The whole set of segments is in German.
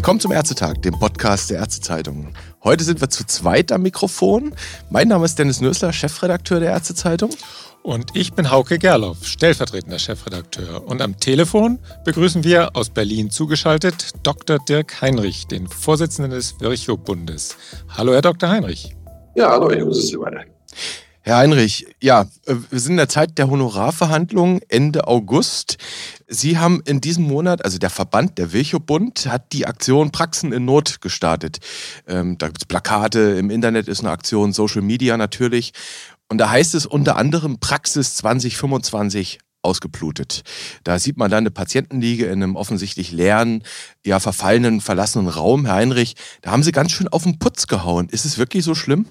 Willkommen zum Ärztetag, dem Podcast der Ärztezeitung. Heute sind wir zu zweit am Mikrofon. Mein Name ist Dennis Nösler, Chefredakteur der Ärztezeitung. Und ich bin Hauke Gerloff, stellvertretender Chefredakteur. Und am Telefon begrüßen wir aus Berlin zugeschaltet Dr. Dirk Heinrich, den Vorsitzenden des Virchow-Bundes. Hallo, Herr Dr. Heinrich. Ja, hallo, ich grüße Sie weiter. Herr Heinrich, ja, äh, wir sind in der Zeit der Honorarverhandlungen Ende August. Sie haben in diesem Monat, also der Verband, der Virchow-Bund, hat die Aktion Praxen in Not gestartet. Ähm, da gibt es Plakate, im Internet ist eine Aktion, Social Media natürlich. Und da heißt es unter anderem Praxis 2025 ausgeblutet. Da sieht man dann eine Patientenliege in einem offensichtlich leeren, ja verfallenen, verlassenen Raum. Herr Heinrich, da haben Sie ganz schön auf den Putz gehauen. Ist es wirklich so schlimm?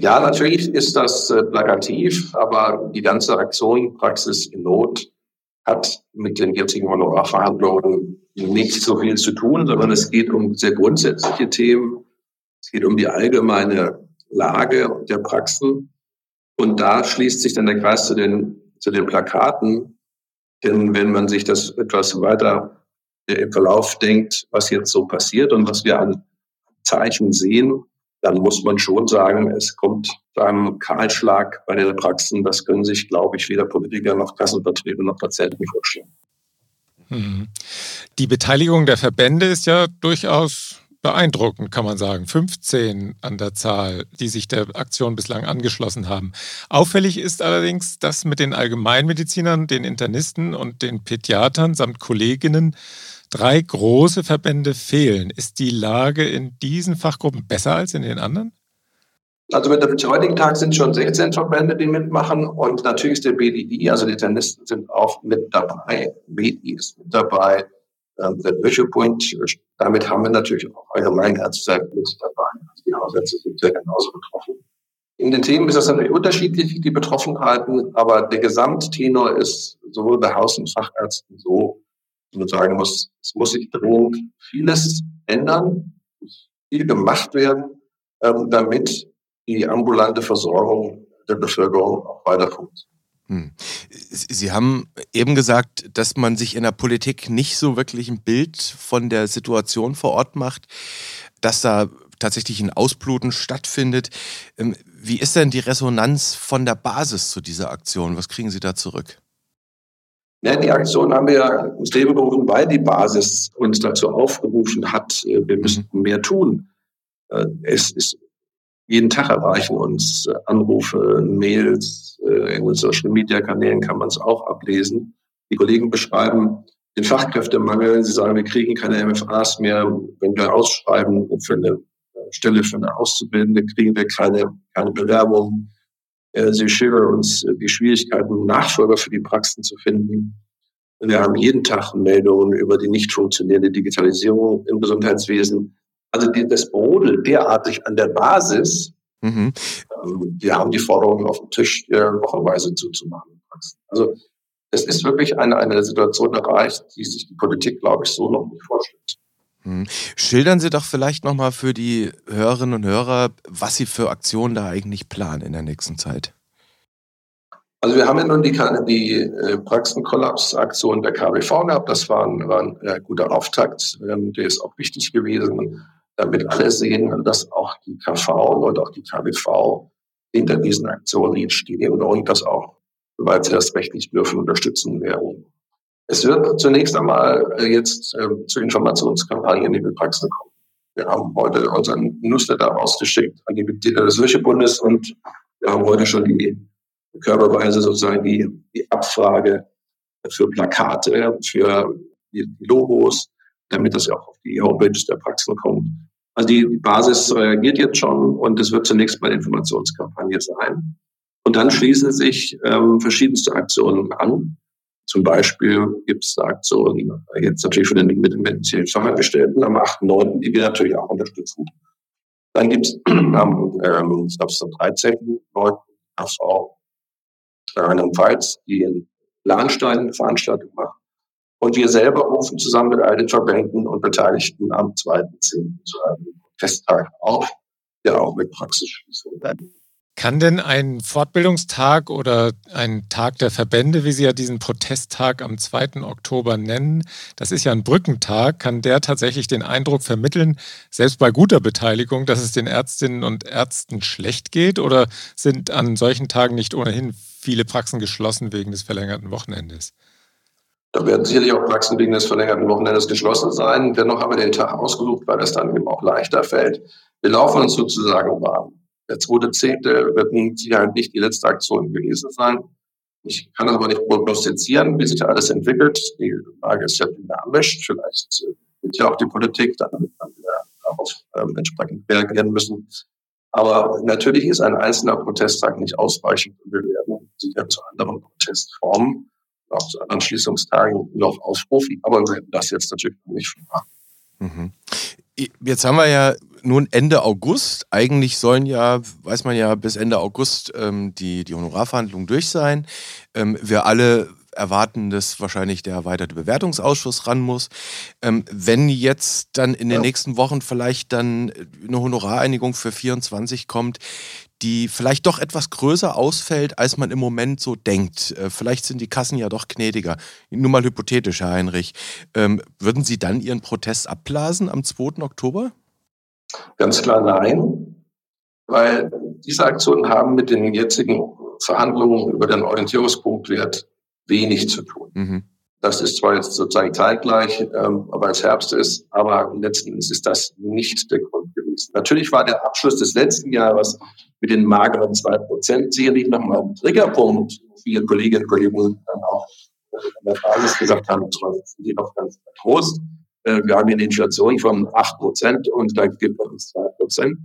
Ja, natürlich ist das äh, plakativ, aber die ganze Aktion Praxis in Not hat mit den jetzigen Honorarverhandlungen nicht so viel zu tun, sondern es geht um sehr grundsätzliche Themen. Es geht um die allgemeine Lage der Praxen. Und da schließt sich dann der Kreis zu den, zu den Plakaten. Denn wenn man sich das etwas weiter im Verlauf denkt, was jetzt so passiert und was wir an Zeichen sehen, dann muss man schon sagen, es kommt zu einem Kahlschlag bei den Praxen. Das können sich, glaube ich, weder Politiker noch Kassenvertreter noch Patienten vorstellen. Mhm. Die Beteiligung der Verbände ist ja durchaus beeindruckend, kann man sagen. 15 an der Zahl, die sich der Aktion bislang angeschlossen haben. Auffällig ist allerdings, dass mit den Allgemeinmedizinern, den Internisten und den Pädiatern samt Kolleginnen drei große Verbände fehlen. Ist die Lage in diesen Fachgruppen besser als in den anderen? Also mit dem heutigen Tag sind schon 16 Verbände, die mitmachen und natürlich ist der BDI, also die Internisten sind auch mit dabei, BDI ist mit dabei, ähm, der Point, damit haben wir natürlich auch Allgemeinärzte mit dabei. Also die Hausärzte sind ja genauso betroffen. In den Themen ist das natürlich unterschiedlich, die Betroffenheiten, aber der Gesamttenor ist sowohl bei Haus- und Fachärzten so, man sagen muss, es muss sich dringend vieles ändern, viel gemacht werden, ähm, damit die ambulante Versorgung der Bevölkerung auch weiter. Hm. Sie haben eben gesagt, dass man sich in der Politik nicht so wirklich ein Bild von der Situation vor Ort macht, dass da tatsächlich ein Ausbluten stattfindet. Ähm, wie ist denn die Resonanz von der Basis zu dieser Aktion? Was kriegen Sie da zurück? Ja, die Aktion haben wir ja ins Leben gerufen, weil die Basis uns dazu aufgerufen hat, äh, wir müssen mehr tun. Äh, es ist jeden Tag erreichen uns äh, Anrufe, Mails, in den Social Media Kanälen kann man es auch ablesen. Die Kollegen beschreiben den Fachkräftemangel. Sie sagen, wir kriegen keine MFAs mehr. Wenn wir ausschreiben für eine Stelle für eine Auszubildende, kriegen wir keine, keine Bewerbung. Äh, sie schildern uns äh, die Schwierigkeiten, Nachfolger für die Praxen zu finden. Wir haben jeden Tag Meldungen über die nicht funktionierende Digitalisierung im Gesundheitswesen. Also die, das brodelt derartig an der Basis. Mhm. Ähm, wir haben die Forderungen auf dem Tisch, äh, wochenweise zuzumachen. Also es ist wirklich eine, eine Situation erreicht, die sich die Politik, glaube ich, so noch nicht vorstellt. Hm. Schildern Sie doch vielleicht nochmal für die Hörerinnen und Hörer, was Sie für Aktionen da eigentlich planen in der nächsten Zeit. Also wir haben ja nun die, die äh, Praxenkollaps-Aktion der KBV gehabt. Das war ein, war ein äh, guter Auftakt. Ähm, der ist auch wichtig gewesen, damit alle sehen, dass auch die KV und auch die KBV hinter diesen Aktionen stehen und das auch, soweit sie das rechtlich dürfen, unterstützen werden. Es wird zunächst einmal äh, jetzt äh, zu Informationskampagnen in die Praxen kommen. Wir haben heute unseren Newsletter rausgeschickt an die Mitglieder des Wirchebundes und wir haben heute schon die körperweise sozusagen die, die Abfrage für Plakate, für die Logos, damit das ja auch auf die Homepage der Praxen kommt. Also die Basis reagiert jetzt schon und es wird zunächst mal Informationskampagne sein. Und dann schließen sich ähm, verschiedenste Aktionen an. Zum Beispiel gibt es eine Aktion jetzt natürlich für den medizinischen Fachangestellten am 8.9., die wir natürlich auch unterstützen. Dann gibt es am, ähm, am 13.9. AV Rheinland-Pfalz, die in Lahnstein eine Veranstaltung macht. Und wir selber rufen zusammen mit all den Verbänden und Beteiligten am 2.10. zu einem Festtag auf, der auch mit Praxisschließung Kann denn ein Fortbildungstag oder ein Tag der Verbände, wie Sie ja diesen Protesttag am 2. Oktober nennen, das ist ja ein Brückentag, kann der tatsächlich den Eindruck vermitteln, selbst bei guter Beteiligung, dass es den Ärztinnen und Ärzten schlecht geht? Oder sind an solchen Tagen nicht ohnehin viele Praxen geschlossen wegen des verlängerten Wochenendes? Da werden sicherlich auch Praxen wegen des verlängerten Wochenendes geschlossen sein. Dennoch haben wir den Tag ausgesucht, weil es dann eben auch leichter fällt. Wir laufen uns sozusagen warm. Der zweite Zehnte wird mit Sicherheit nicht die letzte Aktion gewesen sein. Ich kann das aber nicht prognostizieren, wie sich alles entwickelt. Die Lage ist ja dynamisch. Vielleicht wird ja auch die Politik dann, dann darauf ähm, entsprechend reagieren müssen. Aber natürlich ist ein einzelner Protesttag nicht ausreichend wir werden sicher zu anderen Protestformen, auch zu anderen Schließungstagen noch aufrufen. Aber wir werden das jetzt natürlich nicht machen. Mhm. Jetzt haben wir ja nun Ende August. Eigentlich sollen ja, weiß man ja, bis Ende August ähm, die, die Honorarverhandlungen durch sein. Ähm, wir alle erwarten, dass wahrscheinlich der erweiterte Bewertungsausschuss ran muss. Ähm, wenn jetzt dann in den ja. nächsten Wochen vielleicht dann eine Honorareinigung für 24 kommt, die vielleicht doch etwas größer ausfällt, als man im Moment so denkt. Äh, vielleicht sind die Kassen ja doch gnädiger. Nur mal hypothetisch, Herr Heinrich. Ähm, würden Sie dann Ihren Protest abblasen am 2. Oktober? Ganz klar nein, weil diese Aktionen haben mit den jetzigen Verhandlungen über den Orientierungspunktwert wenig zu tun. Mhm. Das ist zwar jetzt sozusagen zeitgleich, ähm, weil es Herbst ist, aber letzten Endes ist das nicht der Grund gewesen. Natürlich war der Abschluss des letzten Jahres mit den mageren zwei Prozent sicherlich nochmal ein Triggerpunkt. Viele Kolleginnen und Kollegen dann auch in der Basis gesagt haben, sind die noch ganz Trost. Äh, wir haben hier eine Inflation von acht Prozent und da gibt es uns zwei Prozent.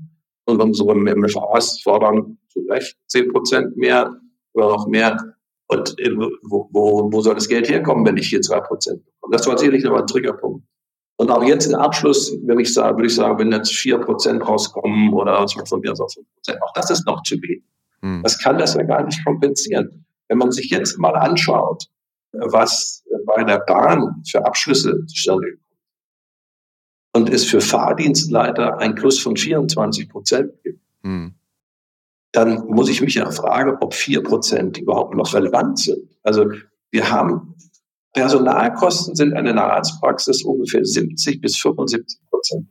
Und unsere MFAs fordern zu Recht zehn Prozent mehr oder noch mehr. Und äh, wo, wo, wo soll das Geld herkommen, wenn ich hier zwei Prozent bekomme? Das war sicherlich nochmal ein Triggerpunkt. Und auch jetzt im Abschluss, wenn ich sage, würde ich sagen, wenn jetzt vier Prozent rauskommen oder von mir aus auch fünf Prozent, auch das ist noch zu wenig. Hm. Das kann das ja gar nicht kompensieren. Wenn man sich jetzt mal anschaut, was bei der Bahn für Abschlüsse zustande und es für Fahrdienstleiter ein Plus von 24 Prozent gibt, hm. dann muss ich mich ja fragen, ob vier Prozent überhaupt noch relevant sind. Also wir haben Personalkosten sind in einer Arztpraxis ungefähr 70 bis 75 Prozent.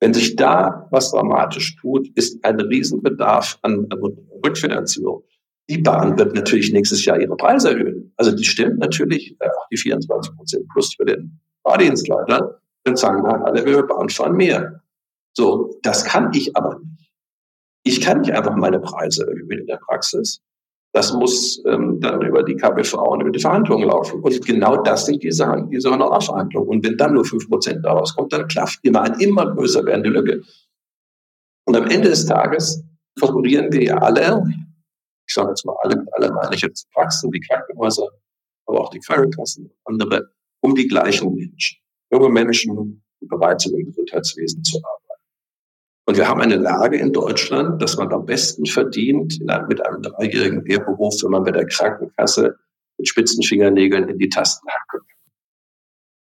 Wenn sich da was dramatisch tut, ist ein Riesenbedarf an, an Rückfinanzierung. Die Bahn wird natürlich nächstes Jahr ihre Preise erhöhen. Also die stimmt natürlich äh, auch die 24 Prozent plus für den Fahrdienstleiter. Dann sagen wir alle, wir Bahn fahren mehr. So, das kann ich aber nicht. Ich kann nicht einfach meine Preise erhöhen in der Praxis. Das muss ähm, dann über die KBV und über die Verhandlungen laufen. Und genau das sind diese, diese Honorarverhandlungen. Und wenn dann nur fünf Prozent daraus kommt, dann klafft immer eine immer größer werdende Lücke. Und am Ende des Tages konkurrieren wir ja alle, ich sage jetzt mal alle, alle meine ich jetzt Praxen, die Krankenhäuser, aber auch die Krankenkassen und andere, um die gleichen Menschen. Junge Menschen, die bereit sind, im Gesundheitswesen zu arbeiten. Und wir haben eine Lage in Deutschland, dass man am besten verdient mit einem dreijährigen Lehrberuf, wenn man bei der Krankenkasse mit Spitzenfingernägeln in die Tasten hacken kann.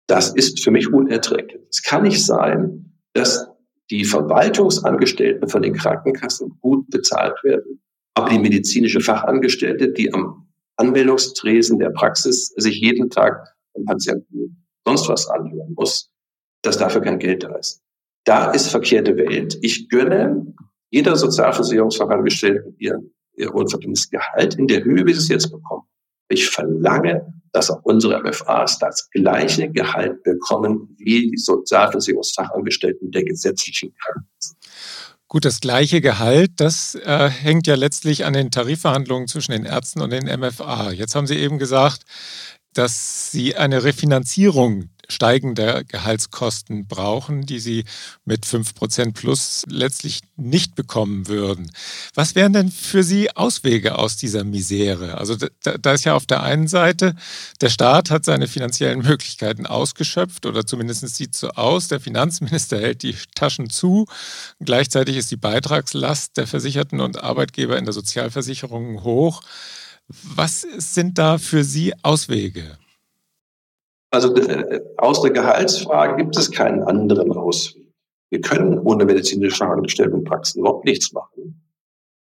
Das ist für mich unerträglich. Es kann nicht sein, dass die Verwaltungsangestellten von den Krankenkassen gut bezahlt werden, aber die medizinische Fachangestellte, die am Anmeldungstresen der Praxis sich jeden Tag vom Patienten sonst was anhören muss, dass dafür kein Geld da ist. Da ist verkehrte Welt. Ich gönne jeder Sozialversicherungsfachangestellten ihr, ihr wohlverdientes Gehalt in der Höhe, wie sie es jetzt bekommen. Ich verlange, dass auch unsere MFAs das gleiche Gehalt bekommen wie die Sozialversicherungsfachangestellten der gesetzlichen Krankenkassen. Gut, das gleiche Gehalt, das äh, hängt ja letztlich an den Tarifverhandlungen zwischen den Ärzten und den MFA. Jetzt haben Sie eben gesagt, dass Sie eine Refinanzierung steigender Gehaltskosten brauchen, die sie mit 5% plus letztlich nicht bekommen würden. Was wären denn für Sie Auswege aus dieser Misere? Also da, da ist ja auf der einen Seite, der Staat hat seine finanziellen Möglichkeiten ausgeschöpft oder zumindest sieht so aus. Der Finanzminister hält die Taschen zu. Gleichzeitig ist die Beitragslast der Versicherten und Arbeitgeber in der Sozialversicherung hoch. Was sind da für Sie Auswege? Also äh, aus der Gehaltsfrage gibt es keinen anderen Ausweg. Wir können ohne medizinische Angestelltenpraxen überhaupt nichts machen.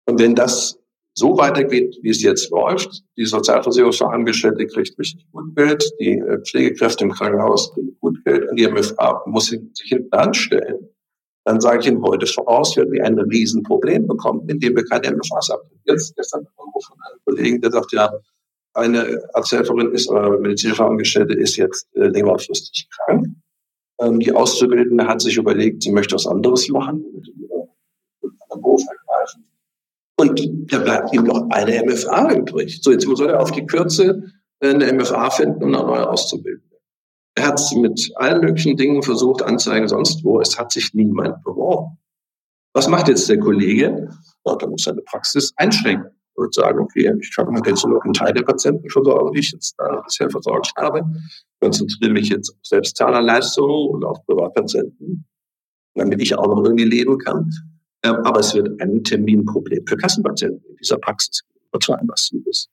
Und wenn das so weitergeht, wie es jetzt läuft, die Sozialversicherungsangestellte kriegt richtig gut Geld, die äh, Pflegekräfte im Krankenhaus kriegen gut Geld und die MFA muss sich hinten anstellen, dann sage ich Ihnen heute voraus, werden wir ein Riesenproblem bekommen, indem wir keine MFAs haben. Jetzt gestern von einem Kollegen, der sagt, ja, eine Arzthelferin ist oder medizinische Angestellte ist jetzt äh, längerfristig krank. Ähm, die Auszubildende hat sich überlegt, sie möchte was anderes machen, mit Beruf ergreifen. Und da bleibt ihm noch eine MFA übrig. So, jetzt muss er auf die Kürze eine MFA finden, um eine neue auszubilden. Er hat mit allen möglichen Dingen versucht, Anzeigen sonst wo. Es hat sich niemand beworben. Was macht jetzt der Kollege? Ja, da muss er eine Praxis einschränken und sagen, okay, ich kann jetzt nur einen Teil der Patienten versorgen, die ich jetzt da bisher versorgt habe, konzentriere mich jetzt auf Selbstzahlerleistungen und auf Privatpatienten, damit ich auch noch irgendwie leben kann. Ähm, aber es wird ein Terminproblem für Kassenpatienten in dieser Praxis und zwar ein massives.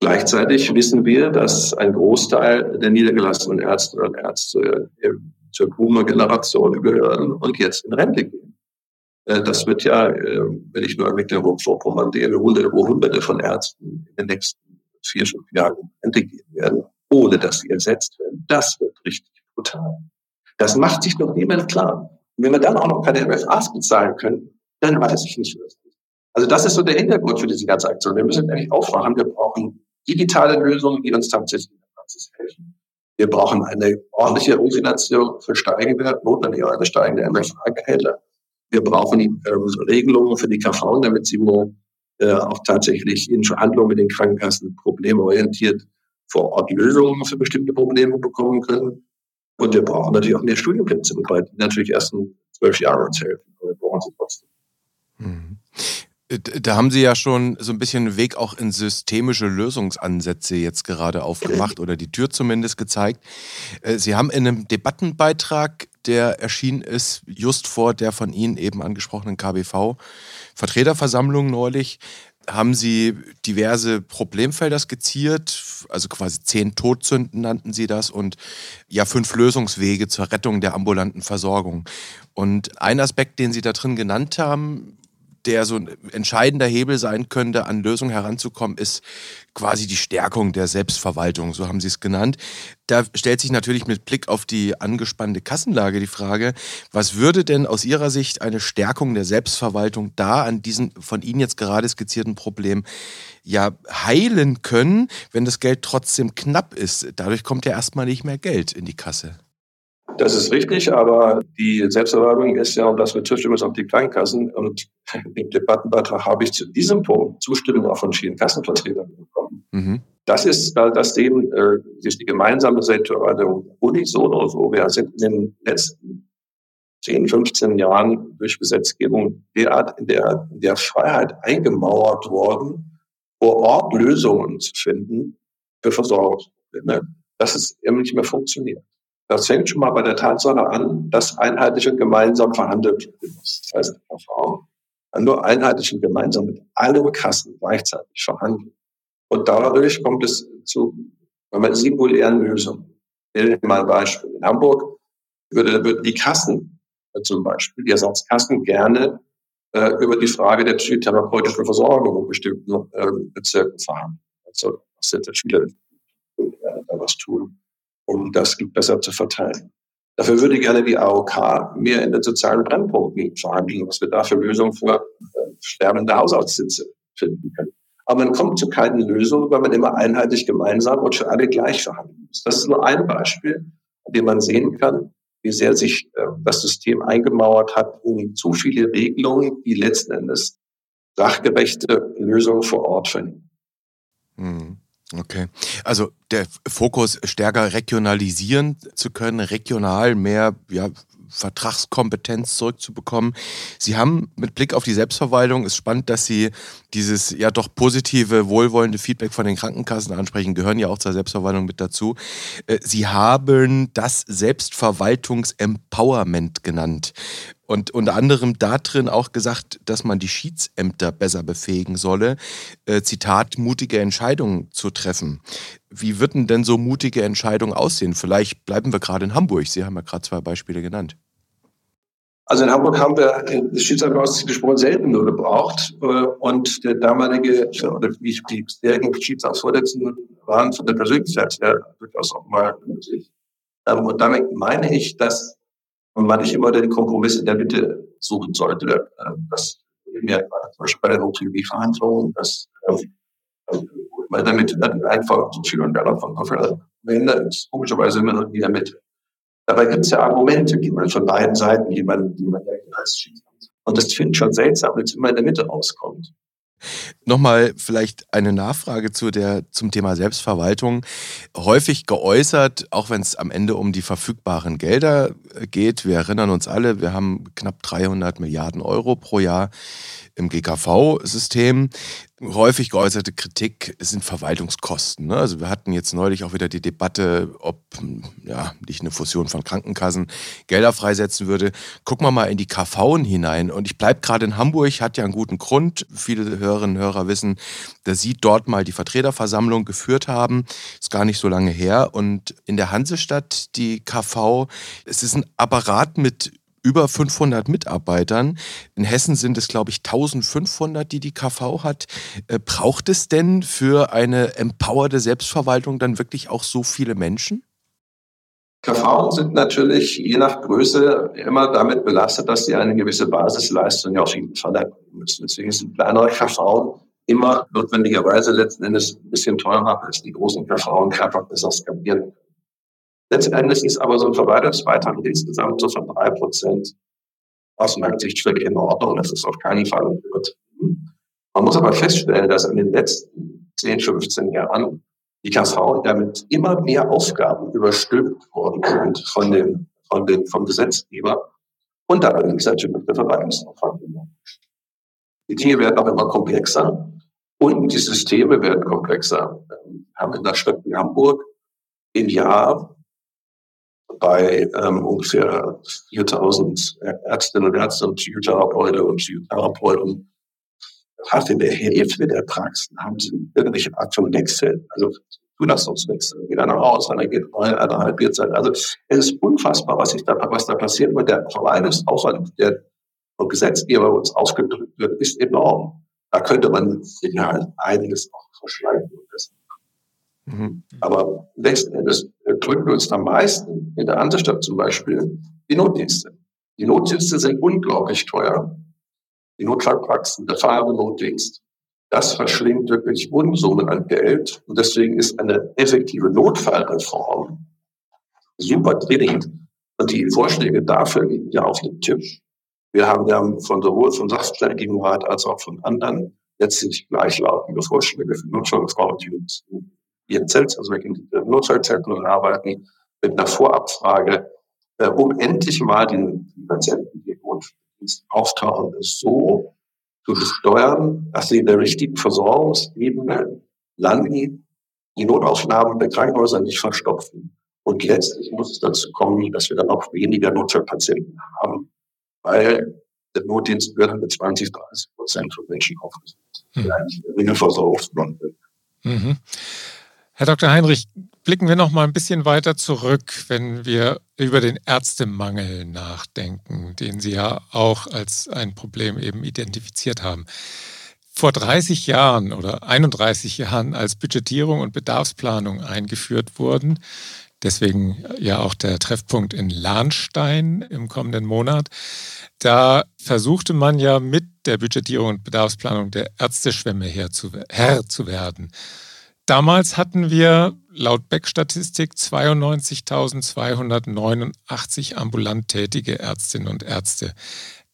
Gleichzeitig wissen wir, dass ein Großteil der niedergelassenen Ärzte und Ärzte äh, zur Boomer-Generation gehören und jetzt in Rente gehen. Äh, das wird ja, äh, wenn ich nur Mecklenburg-Vorpommern sehe, hunderte, hunderte von Ärzten in den nächsten vier, fünf Jahren in Rente gehen werden, ohne dass sie ersetzt werden. Das wird richtig brutal. Das macht sich noch niemand klar. Wenn wir dann auch noch keine MFAs bezahlen können, dann weiß ich nicht, was also das ist so der Hintergrund für diese ganze Aktion. Wir müssen nämlich aufwachen. Wir brauchen digitale Lösungen, die uns tatsächlich in der Praxis helfen. Wir brauchen eine ordentliche Refinanzierung für steigende, notwendigerweise steigende MFA-Gehälter. Wir brauchen äh, Regelungen für die KV, damit sie äh, auch tatsächlich in Verhandlungen mit den Krankenkassen problemorientiert vor Ort Lösungen für bestimmte Probleme bekommen können. Und wir brauchen natürlich auch mehr Studienplätze, wobei die natürlich erst in zwölf Jahren uns helfen. Aber wir brauchen sie trotzdem. Mhm. Da haben Sie ja schon so ein bisschen Weg auch in systemische Lösungsansätze jetzt gerade aufgemacht oder die Tür zumindest gezeigt. Äh, Sie haben in einem Debattenbeitrag, der erschienen ist, just vor der von Ihnen eben angesprochenen KBV, Vertreterversammlung neulich, haben Sie diverse Problemfelder skizziert, also quasi zehn Todsünden nannten Sie das und ja fünf Lösungswege zur Rettung der ambulanten Versorgung. Und ein Aspekt, den Sie da drin genannt haben, der so ein entscheidender Hebel sein könnte, an Lösungen heranzukommen, ist quasi die Stärkung der Selbstverwaltung, so haben Sie es genannt. Da stellt sich natürlich mit Blick auf die angespannte Kassenlage die Frage, was würde denn aus Ihrer Sicht eine Stärkung der Selbstverwaltung da an diesem von Ihnen jetzt gerade skizzierten Problem ja heilen können, wenn das Geld trotzdem knapp ist? Dadurch kommt ja erstmal nicht mehr Geld in die Kasse. Das ist richtig, aber die Selbstverwaltung ist ja, und das betrifft übrigens auch die Krankenkassen, und im Debattenbeitrag habe ich zu diesem Punkt Zustimmung auch von vielen Kassenvertretern bekommen. Mhm. Das ist, das eben äh, ist die gemeinsame Selbstverwaltung unisono so. Wir sind in den letzten 10, 15 Jahren durch Gesetzgebung derart in der, in der Freiheit eingemauert worden, vor Ort Lösungen zu finden für Versorgungsprobleme, dass es eben nicht mehr funktioniert. Das fängt schon mal bei der Tatsache an, dass einheitlich und gemeinsam verhandelt wird. Das heißt, KV kann nur einheitlich und gemeinsam mit allen Kassen gleichzeitig verhandeln. Und dadurch kommt es zu wenn singulären Lösungen. Ich nenne mal ein Beispiel. In Hamburg würde, würden die Kassen zum Beispiel, die Ersatzkassen gerne äh, über die Frage der psychotherapeutischen Versorgung in bestimmten äh, Bezirken verhandeln. Also, was sind viele äh, da was tun um das besser zu verteilen. Dafür würde gerne die AOK mehr in den sozialen Brennpunkten verhandeln, was wir da für Lösungen für äh, sterbende Haushaltssitze finden können. Aber man kommt zu keinen Lösungen, weil man immer einheitlich gemeinsam und für alle gleich verhandeln muss. Das ist nur ein Beispiel, an dem man sehen kann, wie sehr sich äh, das System eingemauert hat um zu viele Regelungen, die letzten Endes sachgerechte Lösungen vor Ort finden. Hm. Okay. Also der Fokus stärker regionalisieren zu können, regional mehr ja, Vertragskompetenz zurückzubekommen. Sie haben mit Blick auf die Selbstverwaltung, ist spannend, dass Sie dieses ja doch positive, wohlwollende Feedback von den Krankenkassen ansprechen, gehören ja auch zur Selbstverwaltung mit dazu. Äh, Sie haben das Selbstverwaltungsempowerment genannt und unter anderem darin auch gesagt, dass man die Schiedsämter besser befähigen solle, äh, Zitat, mutige Entscheidungen zu treffen. Wie würden denn so mutige Entscheidungen aussehen? Vielleicht bleiben wir gerade in Hamburg. Sie haben ja gerade zwei Beispiele genannt. Also in Hamburg haben wir das Schiedsrichter selten nur gebraucht. Äh, und der damalige, oder wie die bisherigen Schiedsrichtervorsitzenden waren von der Persönlichkeit her durchaus auch mal. Ähm, und damit meine ich, dass man nicht immer den Kompromiss in der Mitte suchen sollte. Ähm, das mir zum Beispiel bei den OTB-Verhandlungen, dass weil damit einfach so viel und Werner von Hoffel behindert ist, komischerweise immer noch in der Mitte. Dabei gibt es ja Argumente, die man von beiden Seiten, die man, die man ja schießt. Und das finde ich schon seltsam, wenn es immer in der Mitte rauskommt. Nochmal vielleicht eine Nachfrage zu der, zum Thema Selbstverwaltung. Häufig geäußert, auch wenn es am Ende um die verfügbaren Gelder geht. Wir erinnern uns alle, wir haben knapp 300 Milliarden Euro pro Jahr im GKV-System. Häufig geäußerte Kritik sind Verwaltungskosten. Ne? Also wir hatten jetzt neulich auch wieder die Debatte, ob ja, nicht eine Fusion von Krankenkassen Gelder freisetzen würde. Gucken wir mal in die KV hinein. Und ich bleibe gerade in Hamburg, hat ja einen guten Grund. Viele Hörerinnen und Hörer wissen, dass Sie dort mal die Vertreterversammlung geführt haben. Ist gar nicht so lange her. Und in der Hansestadt, die KV, es ist ein Apparat mit über 500 Mitarbeitern. In Hessen sind es, glaube ich, 1500, die die KV hat. Äh, braucht es denn für eine empowerte Selbstverwaltung dann wirklich auch so viele Menschen? KV sind natürlich je nach Größe immer damit belastet, dass sie eine gewisse Basisleistung auf jeden Fall erbringen müssen. Deswegen sind kleinere KV immer notwendigerweise letzten Endes ein bisschen teurer als die großen KV und einfach besser skalieren Letztendlich ist aber so ein Verwaltungsbeitrag insgesamt so von drei Prozent aus völlig in Ordnung. Das ist auf keinen Fall übertrieben. Man muss aber feststellen, dass in den letzten 10, 15 Jahren die KV damit immer mehr Aufgaben überstülpt worden sind von dem, von dem, vom Gesetzgeber und da allerdings natürlich der Verwaltungsaufwand. Die Dinge werden auch immer komplexer und die Systeme werden komplexer. Wir haben in der Stadt wie Hamburg im Jahr bei ähm, ungefähr 4000 Ärztinnen und Ärzte und Psychotherapeuten und Psychotherapeuten. Fast in der Hälfte der Praxen haben sie irgendwelche Art von Wechsel, also Zulassungswechsel. Geht einer raus, einer geht rein, einer halbiert sein. Also es ist unfassbar, was, ich da, was da passiert. Und der Verwaltungsaufwand, der vom Gesetzgeber uns ausgedrückt wird, ist enorm. Da könnte man ja einiges auch verschleifen. Mhm. Aber letzten Endes drücken uns am meisten in der Hansestadt zum Beispiel die Notdienste. Die Notdienste sind unglaublich teuer. Die Notfallpraxen, der Fahrernotdienst, das verschlingt wirklich Unsummen an Geld. Und deswegen ist eine effektive Notfallreform super dringend. Und die Vorschläge dafür liegen ja auf dem Tisch. Wir haben ja von sowohl vom Sachverständigenrat als auch von anderen letztlich gleichlautende Vorschläge für Notfallreform, die uns ihren Zelt, also wir in Notfallzentren arbeiten, mit einer Vorabfrage, äh, um endlich mal den, die Patienten, die im auftauchen, so zu steuern, dass sie in der richtigen Versorgungsebene landen, die Notaufnahmen der Krankenhäuser nicht verstopfen. Und letztlich muss es dazu kommen, dass wir dann auch weniger Notfallpatienten haben, weil der Notdienst wird mit 20, 30 Prozent von Menschen aufgesucht, die hm. eigentlich geringe Versorgungsgrund mhm. Herr Dr. Heinrich, blicken wir noch mal ein bisschen weiter zurück, wenn wir über den Ärztemangel nachdenken, den Sie ja auch als ein Problem eben identifiziert haben. Vor 30 Jahren oder 31 Jahren, als Budgetierung und Bedarfsplanung eingeführt wurden, deswegen ja auch der Treffpunkt in Lahnstein im kommenden Monat, da versuchte man ja mit der Budgetierung und Bedarfsplanung der Ärzteschwemme Herr zu, werden. Damals hatten wir laut Beck-Statistik 92.289 ambulant tätige Ärztinnen und Ärzte.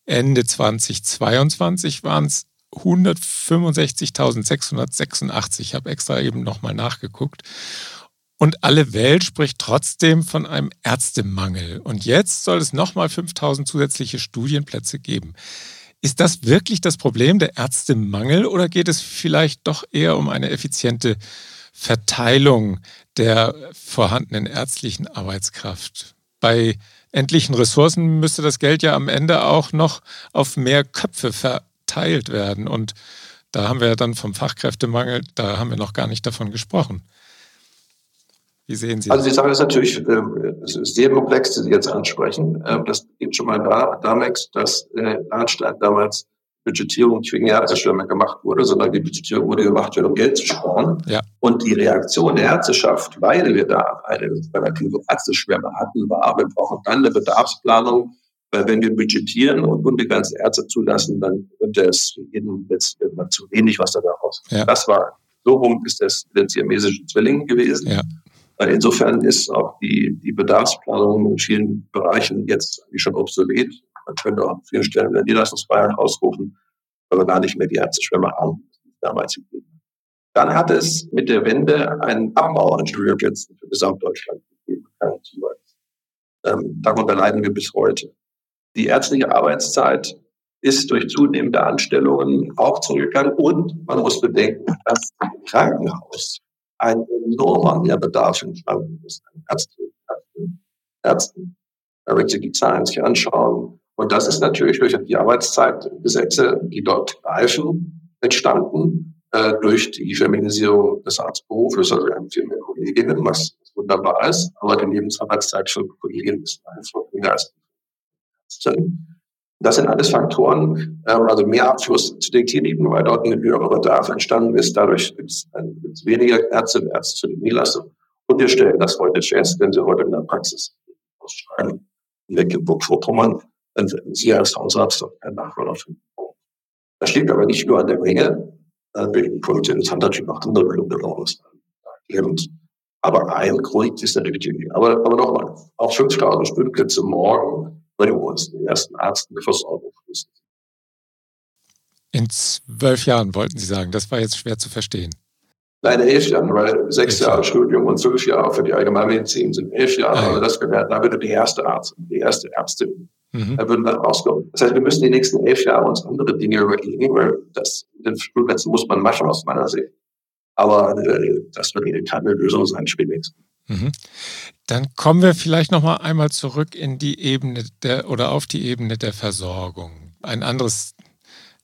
Ende 2022 waren es 165.686. Ich habe extra eben nochmal nachgeguckt. Und alle Welt spricht trotzdem von einem Ärztemangel. Und jetzt soll es nochmal 5000 zusätzliche Studienplätze geben. Ist das wirklich das Problem der Ärztemangel oder geht es vielleicht doch eher um eine effiziente Verteilung der vorhandenen ärztlichen Arbeitskraft? Bei endlichen Ressourcen müsste das Geld ja am Ende auch noch auf mehr Köpfe verteilt werden. Und da haben wir dann vom Fachkräftemangel, da haben wir noch gar nicht davon gesprochen. Wie sehen Sie das? Also die Sache ist natürlich äh, ist sehr komplex, die Sie jetzt ansprechen. Äh, das geht schon mal da, damals, dass äh, Lahnstein damals Budgetierung nicht wegen Ärzteschwämme gemacht wurde, sondern die Budgetierung wurde gemacht, um Geld zu sparen. Ja. Und die Reaktion der Ärzteschaft, weil wir da eine relative Ärzteschwemme hatten, war, wir brauchen dann eine Bedarfsplanung, weil wenn wir budgetieren und unbegrenzte Ärzte zulassen, dann wird es jeden jetzt zu wenig, was da rauskommt. Ja. Das war, so rum ist das den siamesischen Zwilling gewesen. Ja. Insofern ist auch die, die Bedarfsplanung in vielen Bereichen jetzt eigentlich schon obsolet. Man könnte auch an vielen Stellen wieder Niederlassungsfreiheit ausrufen, weil wir gar nicht mehr die Ärzteschwemme haben, damals gegeben. Dann hat es mit der Wende einen Abbau an Studienplätzen für Gesamtdeutschland gegeben. Ähm, darunter leiden wir bis heute. Die ärztliche Arbeitszeit ist durch zunehmende Anstellungen auch zurückgegangen und man muss bedenken, dass Krankenhaus ein enormer Mehrbedarf in Krankenhäusern ist. Ärzte, Ärzte, Ärzten. Wenn Sie die Zahlen sich anschauen, und das ist natürlich durch die Arbeitszeitgesetze, die dort greifen, entstanden, äh, durch die Feminisierung des Arztberufes. Also wir haben viel mehr Kolleginnen, was wunderbar ist, aber die Lebensarbeitszeit für Kolleginnen ist einfach länger als das sind alles Faktoren, äh, also mehr Abfluss zu den Kliniken, weil dort ein höherer Bedarf entstanden ist. Dadurch gibt es weniger Ärzte und Ärzte für die Niederlassung. Und wir stellen das heute fest, wenn Sie heute in der Praxis ausschreiben, in Mecklenburg-Vorpommern, Sie als Hausarzt ein Nachfolger finden. Das liegt aber nicht nur an der Menge, wegen Produktion, das hat natürlich noch andere Gründe raus. Aber ein Grund ist natürlich die Aber, aber nochmal, auch 5000 Stündplätze morgen bringen uns den ersten Arzt eine Versorgung. In zwölf Jahren wollten Sie sagen, das war jetzt schwer zu verstehen. Nein, elf Jahren, weil sechs Jahre Studium und zwölf Jahre für die Allgemeinmedizin sind elf Jahre. Ah, also das gewährt, da würde die erste Arzt, die erste Ärztin, mhm. da würden dann rauskommen. Das heißt, wir müssen die nächsten elf Jahre uns andere Dinge überlegen, weil das, den Stuhlplätzen muss man machen aus meiner Sicht. Aber äh, das wird keine Lösung sein, spätestens. Mhm. Dann kommen wir vielleicht noch mal einmal zurück in die Ebene der oder auf die Ebene der Versorgung. Ein anderes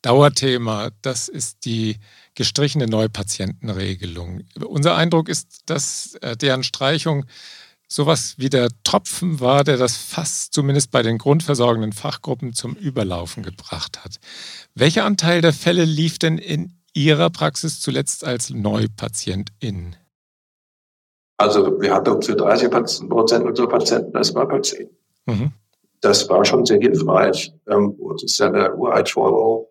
Dauerthema, das ist die gestrichene Neupatientenregelung. Unser Eindruck ist, dass äh, deren Streichung sowas wie der Tropfen war, der das Fass zumindest bei den grundversorgenden Fachgruppen zum Überlaufen gebracht hat. Welcher Anteil der Fälle lief denn in Ihrer Praxis zuletzt als Neupatientin? Also wir hatten für 30 Prozent unserer Patienten das Patienten. Mhm. Das war schon sehr hilfreich. Ähm, das ist ja der Uralt-Vorlauf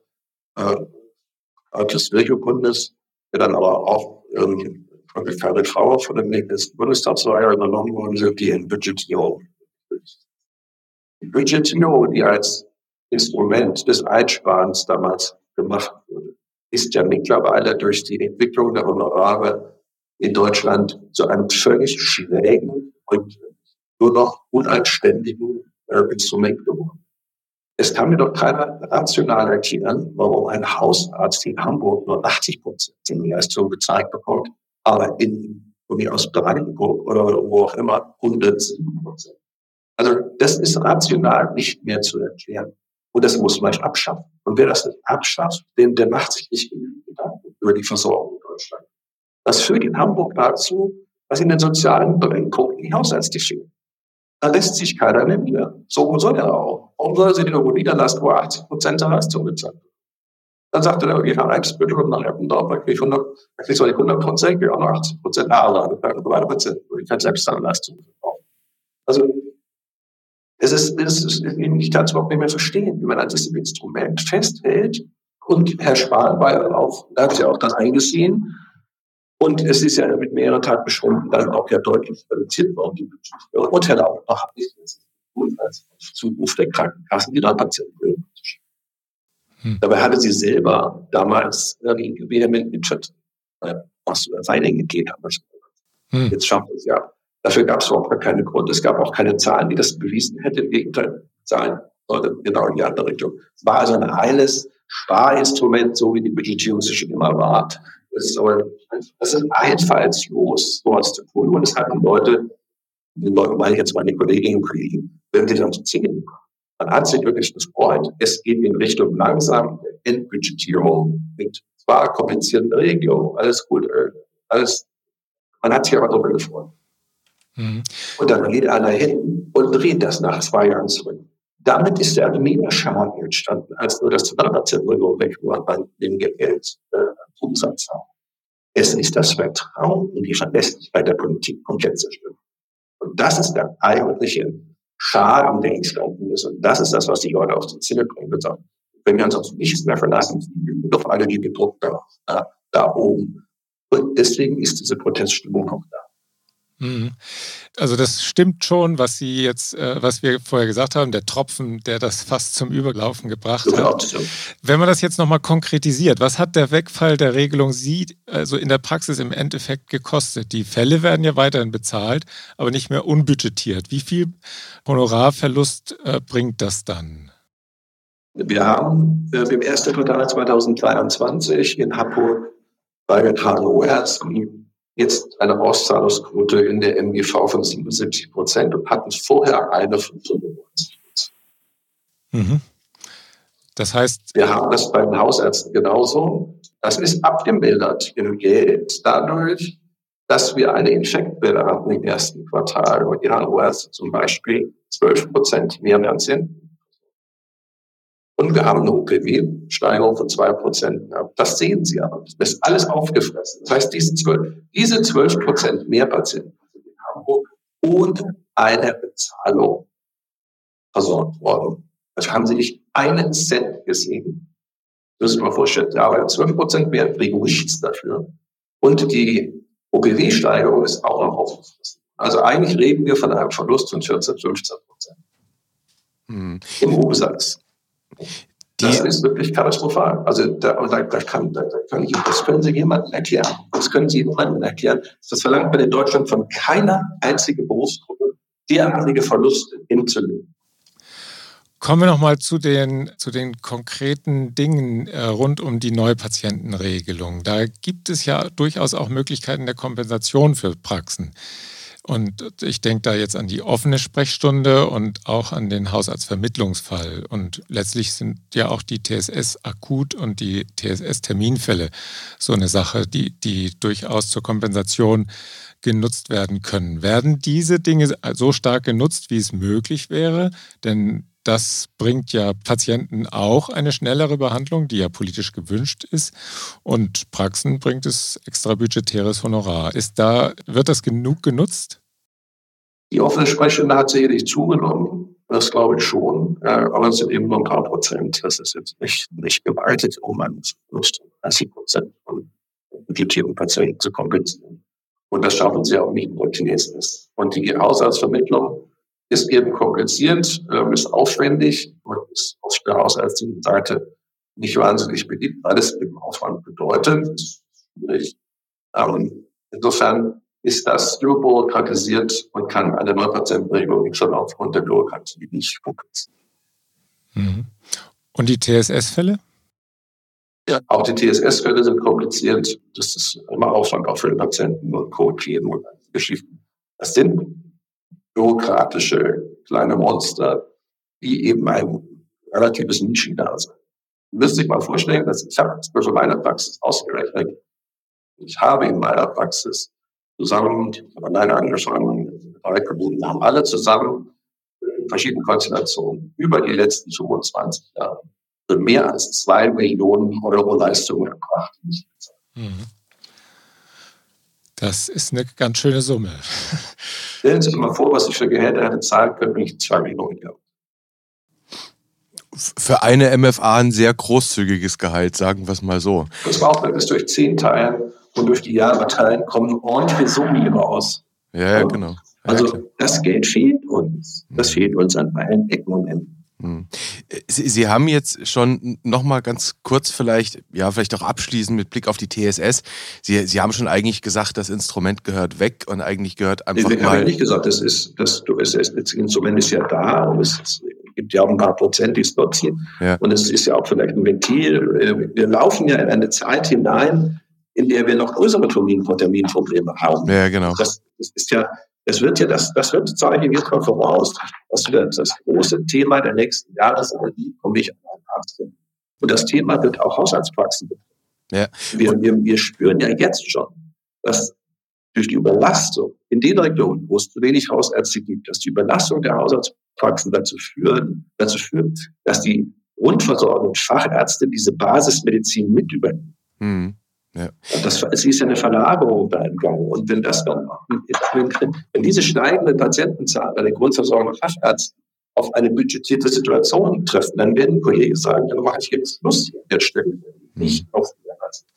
äh, des Virchow-Bundes, der dann aber auch ähm, von Gerrit Frauer von dem nächsten Bundestagswahl übernommen worden ist, die in Budgetierung. Die Budgetierung, die als Instrument des Einsparens damals gemacht wurde, ist ja mittlerweile durch die Entwicklung der Honorare in Deutschland zu einem völlig schrägen und nur noch unanständigen äh, Instrument geworden. Es kann mir doch keiner rational erklären, warum ein Hausarzt in Hamburg nur 80 Prozent der Leistung gezeigt bekommt, aber in mir aus Brandenburg oder wo auch immer 107 Prozent. Also das ist rational nicht mehr zu erklären. Und das muss man abschaffen. Und wer das nicht abschafft, den, der macht sich nicht Gedanken über die Versorgung in. Das führt in Hamburg dazu, dass in den sozialen Brennpunkten die Haushaltstiere fehlen. Da lässt sich keiner mehr nieder. So soll er auch. Warum soll er sich irgendwo niederlassen, wo 80 Prozent der Leistung bezahlt Dann sagt er, ich habe Eibsbüttel und dann Eppendorf, da kriege ich 100, da kriege ich 100 Prozent, kriege auch noch 80 Prozent und weiter Prozent, wo ich halt selbst seine Leistung verkaufen. Also, es ist, es ist, ich kann es überhaupt nicht mehr verstehen, wie man an diesem Instrument festhält. Und Herr Spahn war ja auch, hat sie auch dann eingesehen, und es ist ja mit mehreren Tatbeständen dann auch ja deutlich reduziert worden. Und Herr Lauterbach hat nicht als Zuruf der Krankenkassen die dann Patienten hm. Dabei hatte sie selber damals ähm, vehement mit was seine geht haben. Hm. Jetzt schafft es ja. Dafür gab es überhaupt keine Grund. Es gab auch keine Zahlen, die das bewiesen hätte. Im Gegenteil, Zahlen sollte genau in die andere Richtung. Es war also ein reines Sparinstrument, so wie die Budgetierung sich schon immer war. Das ist aber das ist einfallslos, sowas zu tun. Und es hatten Leute, Leute meine ich jetzt meine Kolleginnen und Kollegen, wenn sie dann sehen, man hat sich wirklich gefreut. Es geht in Richtung langsam Endbudgetierung mit zwar komplizierten Regelungen, alles gut, äh, alles, man hat sich aber darüber gefreut. Mhm. Und dann geht einer hin und dreht das nach zwei Jahren zurück. Damit ist der mehr Schaden entstanden, als nur das 200 Euro weg war bei dem Geld äh, Umsatz haben. Es ist das Vertrauen in die Verlässlichkeit der Politik komplett zerstört. Und das ist der eigentliche Schaden, der entstanden ist. Und das ist das, was die Leute auf die Zinne bringen sagen, wenn wir uns auf nichts mehr verlassen, doch alle die gedruckt da, da oben. Und deswegen ist diese Proteststimmung auch da. Mhm. Also das stimmt schon, was Sie jetzt, äh, was wir vorher gesagt haben, der Tropfen, der das fast zum Überlaufen gebracht hat. Wenn man das jetzt nochmal konkretisiert, was hat der Wegfall der Regelung Sie also in der Praxis im Endeffekt gekostet? Die Fälle werden ja weiterhin bezahlt, aber nicht mehr unbudgetiert. Wie viel Honorarverlust äh, bringt das dann? Wir haben äh, im ersten Quartal 2023 in Hamburg bei den HORs jetzt eine Auszahlungsquote in der MGV von 77 Prozent und hatten vorher eine von 95 Prozent. Mhm. Das heißt. Wir haben das bei den Hausärzten genauso. Das ist abgemildert im Geld dadurch, dass wir eine Infektwelle hatten im ersten Quartal und die zum Beispiel 12 Prozent mehr wert sind und wir haben eine OPW-Steigerung von zwei Prozent. Das sehen Sie aber. Das ist alles aufgefressen. Das heißt, diese zwölf, diese zwölf Prozent mehr Patienten sind in Hamburg ohne eine Bezahlung versorgt worden. Also haben Sie nicht einen Cent gesehen. Das ist mal vorstellen. Aber zwölf Prozent mehr kriegen nichts dafür. Und die OPW-Steigerung ist auch noch aufgefressen. Also eigentlich reden wir von einem Verlust von 14, 15 Prozent. Hm. Im Umsatz. Die das ist wirklich katastrophal. Also da, da, da, kann, da, kann ich, das können Sie jemandem erklären. Das können Sie jemandem erklären. Das verlangt man in Deutschland von keiner einzigen Berufsgruppe, derartige Verluste hinzunehmen. Kommen wir nochmal zu den, zu den konkreten Dingen äh, rund um die Neupatientenregelung. Da gibt es ja durchaus auch Möglichkeiten der Kompensation für Praxen. Und ich denke da jetzt an die offene Sprechstunde und auch an den Hausarztvermittlungsfall. Und letztlich sind ja auch die TSS-Akut- und die TSS-Terminfälle so eine Sache, die, die durchaus zur Kompensation genutzt werden können. Werden diese Dinge so stark genutzt, wie es möglich wäre? Denn das bringt ja Patienten auch eine schnellere Behandlung, die ja politisch gewünscht ist. Und Praxen bringt es extra budgetäres Honorar. Ist da, wird das genug genutzt? Die offene Sprechstunde hat sicherlich zugenommen. Das glaube ich schon. aber es sind eben nur ein paar Prozent. Das ist jetzt nicht, nicht gewaltig, um an 30 Prozent von budgetierten Patienten zu kompensieren. Und das schaffen sie auch nicht nur Chinesens. Und die Haushaltsvermittlung ist eben kompliziert, ähm, ist aufwendig und ist auf der hausärztlichen Seite nicht wahnsinnig beliebt, weil es eben Aufwand bedeutet. Ist schwierig. Ähm, insofern ist das bürokratisiert und kann eine Neupatientenregelung schon aufgrund der Bürokratie nicht kompensieren. Mhm. Und die TSS-Fälle? Ja, auch die TSS-Fälle sind kompliziert. Das ist immer Aufwand auch für den Patienten und Code und Geschichten. Das sind bürokratische kleine Monster, die eben ein relatives Nischen da sind. Müsst sich mal vorstellen, dass ich habe für meine Praxis ausgerechnet. Ich habe in meiner Praxis zusammen, alleine drei Kommunen haben alle zusammen in verschiedenen Konstellationen über die letzten 25 Jahre mehr als zwei Millionen Euro Leistungen erbracht. Mhm. Das ist eine ganz schöne Summe. Stellen Sie sich mal vor, was ich für Gehälter hätte zahlen können, wenn ich zwei Millionen gehabt für eine MFA ein sehr großzügiges Gehalt, sagen wir es mal so. Das war auch, wenn es durch zehn Teilen und durch die Jahre teilen, kommen ordentliche Summen raus. Ja, ja genau. Ja, also klar. das Geld fehlt uns. Das fehlt uns an allen Ecken und Enden. Hm. Sie, Sie, haben jetzt schon noch mal ganz kurz vielleicht, ja, vielleicht auch abschließend mit Blick auf die TSS. Sie, Sie haben schon eigentlich gesagt, das Instrument gehört weg und eigentlich gehört einfach ich mal. Ich nicht gesagt, das ist, das, das, das Instrument ist ja da und es gibt ja auch ein paar Prozent, die es ziehen. Ja. Und es ist ja auch vielleicht ein Ventil. Wir laufen ja in eine Zeit hinein, in der wir noch größere Terminprobleme haben. Ja, genau. Das, das ist ja, das wird ja, das, das wird, sage ich jetzt mal voraus, das wird das große Thema der nächsten Jahre sein, wie komme ich an einen Arzt hin. Und das Thema wird auch Haushaltspraxen betreffen. Ja. Wir, wir, wir spüren ja jetzt schon, dass durch die Überlastung in den Regionen, wo es zu wenig Hausärzte gibt, dass die Überlastung der Hausarztpraxen dazu führen, dazu führt, dass die Grundversorgung Fachärzte diese Basismedizin mit übernehmen. Mhm. Ja. Das, es ist ja eine Verlagerung da im Gang. Und wenn das dann, wenn diese steigende Patientenzahl bei der Grundversorgung der Fachärzte auf eine budgetierte Situation treffen, dann werden Kollegen sagen, dann mache ich jetzt Lust an der Stelle, nicht mhm. auf die Ärzte.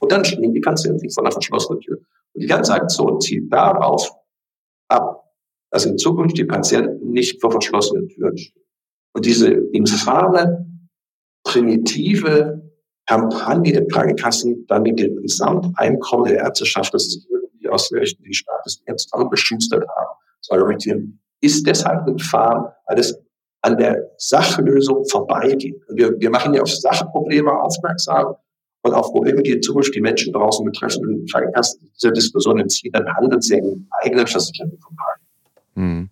Und dann stehen die Patienten vor einer verschlossenen Tür. Und die ganze Aktion zielt darauf ab, dass in Zukunft die Patienten nicht vor verschlossenen Türen stehen. Und diese infame, primitive Kampagne der Krankenkassen, dann mit dem Gesamteinkommen der Ärzteschaft, das ist die Staates jetzt auch beschustert haben, zu orientieren, ist deshalb infam, weil es an der Sachlösung vorbeigeht. Wir, wir machen ja auf Sachprobleme aufmerksam und auf Probleme, die in Zukunft die Menschen draußen betreffen. Und die Krankenkassen dieser Diskussion entziehen, dann handelt sie im eigenen Versicherten vorbei. Hm.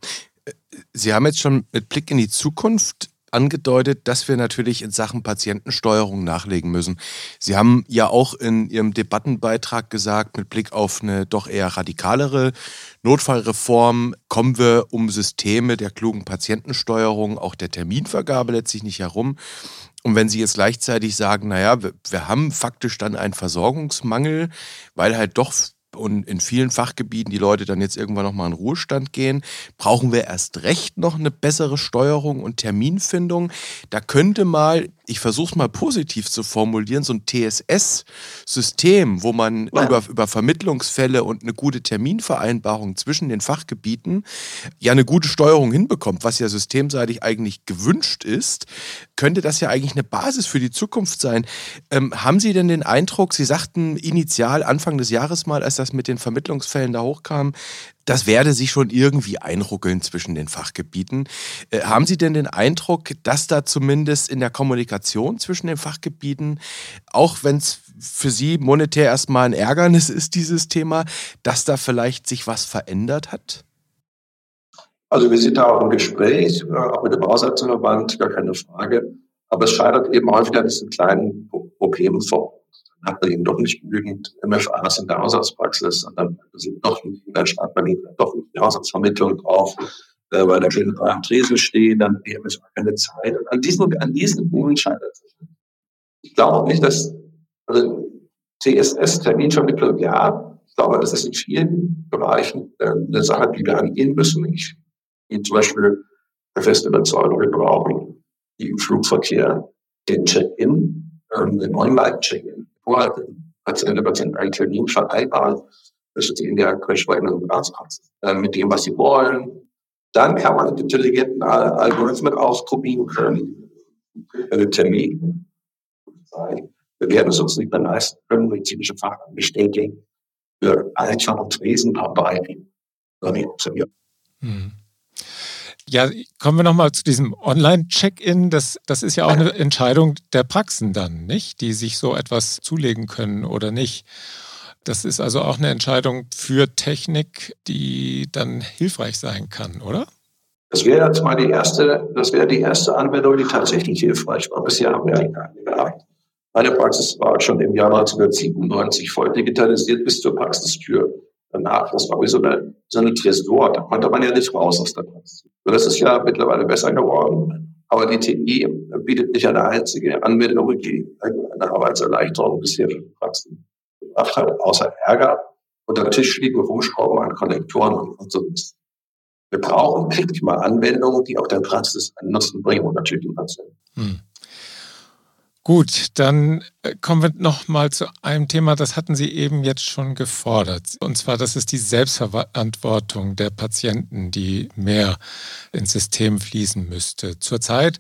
Sie haben jetzt schon mit Blick in die Zukunft angedeutet, dass wir natürlich in Sachen Patientensteuerung nachlegen müssen. Sie haben ja auch in Ihrem Debattenbeitrag gesagt, mit Blick auf eine doch eher radikalere Notfallreform kommen wir um Systeme der klugen Patientensteuerung, auch der Terminvergabe letztlich nicht herum. Und wenn Sie jetzt gleichzeitig sagen, naja, wir, wir haben faktisch dann einen Versorgungsmangel, weil halt doch und in vielen Fachgebieten die Leute dann jetzt irgendwann nochmal in Ruhestand gehen, brauchen wir erst recht noch eine bessere Steuerung und Terminfindung. Da könnte mal ich versuche es mal positiv zu formulieren, so ein TSS-System, wo man ja. über, über Vermittlungsfälle und eine gute Terminvereinbarung zwischen den Fachgebieten ja eine gute Steuerung hinbekommt, was ja systemseitig eigentlich gewünscht ist, könnte das ja eigentlich eine Basis für die Zukunft sein. Ähm, haben Sie denn den Eindruck, Sie sagten initial Anfang des Jahres mal, als das mit den Vermittlungsfällen da hochkam, das werde sich schon irgendwie einruckeln zwischen den Fachgebieten. Äh, haben Sie denn den Eindruck, dass da zumindest in der Kommunikation zwischen den Fachgebieten, auch wenn es für Sie monetär erstmal ein Ärgernis ist, dieses Thema, dass da vielleicht sich was verändert hat? Also wir sind da auch im Gespräch, äh, auch mit dem Hausärzteverband, gar keine Frage. Aber es scheitert eben häufig an diesen kleinen Problemen vor hat man eben doch nicht genügend MFAs in der Hausarztpraxis, sondern sind doch in der Stadt Berlin doch nicht die Hausarztvermittlung drauf, äh, weil der Klinik am Tresen steht, dann die MFA keine Zeit. Und an diesen, an diesen Punkten scheitert es. Ich glaube nicht, dass, also CSS-Terminvermittlung, ja, ich glaube, das ist in vielen Bereichen äh, eine Sache, die wir angehen müssen. Ich bin zum Beispiel der festen Überzeugung, wir brauchen im Flugverkehr den Check-in, ähm, den Online-Check-in vor Patienten, Patienten einen Termin vereinbaren, das ist in der Querschweigen Arztpraxis, äh, mit dem, was sie wollen. Dann kann man intelligenten Algorithmen ausprobieren können, einen Termin Wir werden es uns nicht mehr leisten können, medizinische bestätigen. Wir einfach und Wesen dabei. Hm. Ja, kommen wir nochmal zu diesem Online-Check-In. Das, das ist ja auch eine Entscheidung der Praxen dann, nicht? Die sich so etwas zulegen können oder nicht. Das ist also auch eine Entscheidung für Technik, die dann hilfreich sein kann, oder? Das wäre jetzt mal die erste, das wäre die erste Anwendung, die tatsächlich hilfreich war. Bisher haben wir keine gehabt. Meine Praxis war schon im Jahr 1997 voll digitalisiert bis zur Praxistür danach. Das war wie so eine, so eine Tresor. Da konnte man ja nicht raus aus der Praxis. Und das ist ja mittlerweile besser geworden. Aber die TI bietet nicht eine einzige Anwendung, die eine Arbeitserleichterung bisher für Praxen gemacht hat, außer Ärger. Unter Tisch liegen Rumschrauben an Konnektoren und so. Wir brauchen wirklich mal Anwendungen, die auch der Praxis einen Nutzen bringen und natürlich die Patienten. Hm. Gut, dann äh, kommen wir noch mal zu einem Thema, das hatten Sie eben jetzt schon gefordert. Und zwar, das ist die Selbstverantwortung der Patienten, die mehr ins System fließen müsste. Zurzeit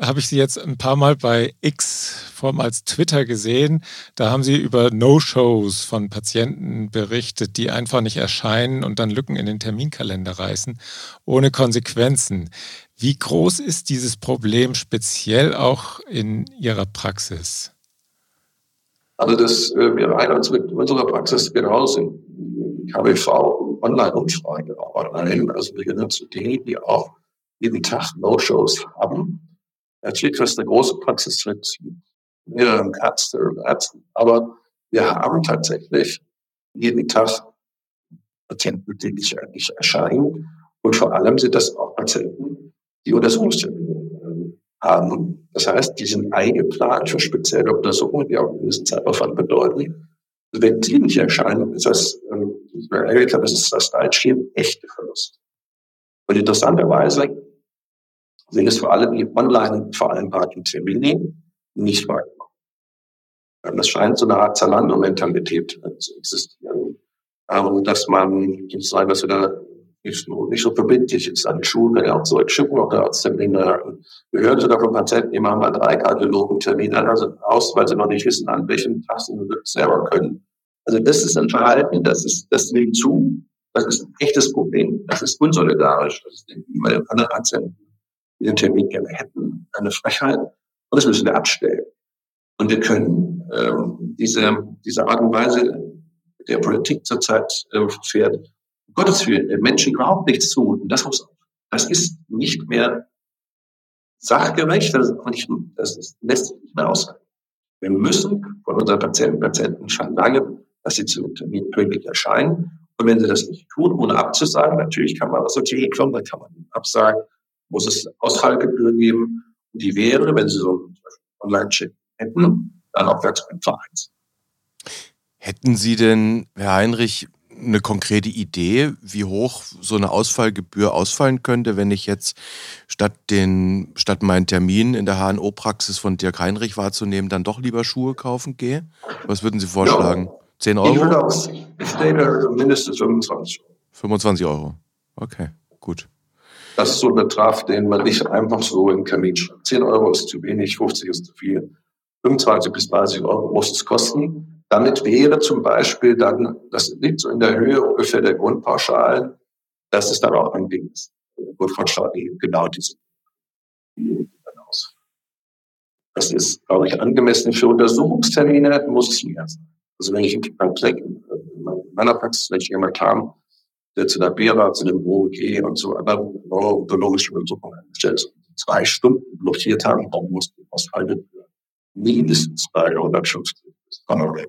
habe ich Sie jetzt ein paar Mal bei X, vormals Twitter gesehen. Da haben Sie über No-Shows von Patienten berichtet, die einfach nicht erscheinen und dann Lücken in den Terminkalender reißen, ohne Konsequenzen. Wie groß ist dieses Problem speziell auch in Ihrer Praxis? Also das, äh, wir reihen uns mit unserer Praxis genauso in KBV Online-Umfrage rein. Also wir gehören zu denen, die auch jeden Tag No-Shows haben. Natürlich ist eine große Praxis mit mehreren Ärzte und Ärzten, aber wir haben tatsächlich jeden Tag Patienten täglich erscheinen. Und vor allem sind das auch Patienten, die Untersuchungstermine haben. Das heißt, die sind eingeplant für spezielle Untersuchungen, die auch einen gewissen Zeitaufwand bedeuten. Wenn die nicht erscheinen, ist das, ähm, das ist das Zeitschema echte Verlust. Und interessanterweise sind es vor allem die online vereinbarten Termine nicht wahrgenommen. Das scheint so eine Art Zalando-Mentalität zu existieren. Aber dass man sozusagen, dass wir da nicht so, nicht so verbindlich ist an die Schule, ja, auch so schicken oder als Termine. Wir hören sogar von Patienten, die machen mal drei Kardiologen-Termine also aus, weil sie noch nicht wissen, an welchen Tag sie selber können. Also das ist ein Verhalten, das ist, das nimmt zu. Das ist ein echtes Problem. Das ist unsolidarisch. Das ist immer den anderen Patienten, die den Termin gerne hätten, eine Frechheit. Und das müssen wir abstellen. Und wir können ähm, diese, diese Art und Weise, der Politik zurzeit äh, fährt, um Gottes Willen, den Menschen überhaupt nichts zumuten. Das muss, das ist nicht mehr sachgerecht, das, ist nicht, das ist, lässt sich nicht mehr aushalten. Wir müssen von unseren Patienten Patienten schon lange, dass sie zum Termin pünktlich erscheinen. Und wenn sie das nicht tun, ohne abzusagen, natürlich kann man der Klinik kommen, dann kann man absagen, muss es Aushaltegebühren geben. Die wäre, wenn sie so einen Online-Check hätten, dann auch Werkzeug Vereins. Hätten Sie denn, Herr Heinrich, eine konkrete Idee, wie hoch so eine Ausfallgebühr ausfallen könnte, wenn ich jetzt statt den, statt meinen Termin in der HNO-Praxis von Dirk Heinrich wahrzunehmen, dann doch lieber Schuhe kaufen gehe? Was würden Sie vorschlagen? Ja. 10 Euro? Ich würde aus, ich denke mindestens 25 Euro. 25 Euro. Okay, gut. Das ist so ein Betrag, den man nicht einfach so in den Kamin schreibt. 10 Euro ist zu wenig, 50 ist zu viel. 25 bis 30 Euro muss es kosten. Damit wäre zum Beispiel dann, das liegt so in der Höhe ungefähr der Grundpauschalen, das ist dann auch ein Ding. Grundpauschalen eben genau diese. Das ist, glaube ich, angemessen für Untersuchungstermine, muss es mehr sein. Also wenn ich in meiner Praxis, wenn ich jemand kam, zu der BERA, zu dem OG und zu anderen neurologischen Untersuchungen angestellt zwei Stunden blockiert haben, warum musste ich aushalten mindestens 350 Honorary.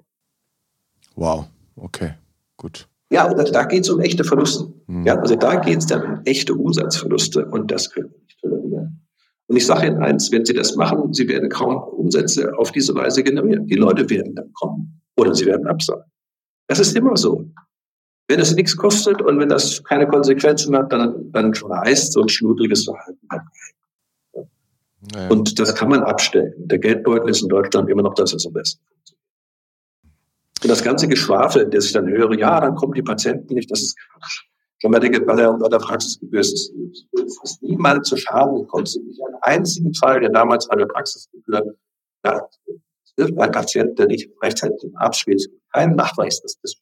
Wow, okay, gut. Ja, und da geht es um echte Verluste. Mhm. Ja, also da geht es dann um echte Umsatzverluste und das können wir nicht tolerieren. Und ich sage Ihnen eins, wenn Sie das machen, Sie werden kaum Umsätze auf diese Weise generieren. Die Leute werden dann kommen oder sie werden absagen. Das ist immer so. Wenn es nichts kostet und wenn das keine Konsequenzen hat, dann, dann reißt so ein schludriges Verhalten ab. Ja. Und das kann man abstellen. Der Geldbeutel ist in Deutschland immer noch das, was am besten funktioniert. Und das ganze Geschwafel, das ich dann höre, ja, dann kommen die Patienten nicht, das ist. Schon bei der, bei der, bei der Praxisgebühr ist es, ist niemand zu Schaden gekommen. Es gibt nicht einen einzigen Fall, der damals eine Praxisgebühr ja, ein Patient, der nicht rechtzeitig den Arzt spielt. Kein Nachweis, dass das.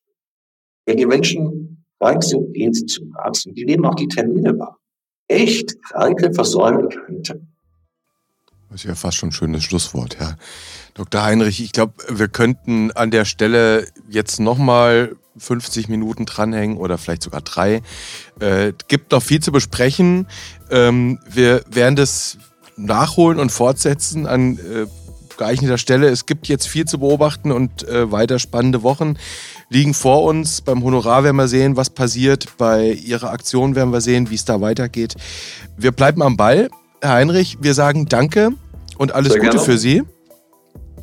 Wenn die Menschen krank sind, gehen sie zum Arzt und die nehmen auch die Termine wahr. Echt kranke, versäumte Kranke. Das ist ja fast schon ein schönes Schlusswort, Herr Dr. Heinrich. Ich glaube, wir könnten an der Stelle jetzt nochmal 50 Minuten dranhängen oder vielleicht sogar drei. Äh, gibt noch viel zu besprechen. Ähm, wir werden das nachholen und fortsetzen an äh, geeigneter Stelle. Es gibt jetzt viel zu beobachten und äh, weiter spannende Wochen liegen vor uns. Beim Honorar werden wir sehen, was passiert. Bei Ihrer Aktion werden wir sehen, wie es da weitergeht. Wir bleiben am Ball. Herr Heinrich, wir sagen Danke und alles Sehr Gute gerne. für Sie.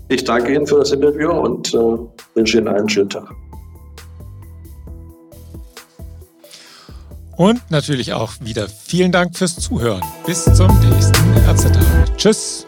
Ich danke Ihnen für das Interview und äh, wünsche Ihnen einen schönen Tag. Und natürlich auch wieder vielen Dank fürs Zuhören. Bis zum nächsten Ärztetag. Tschüss.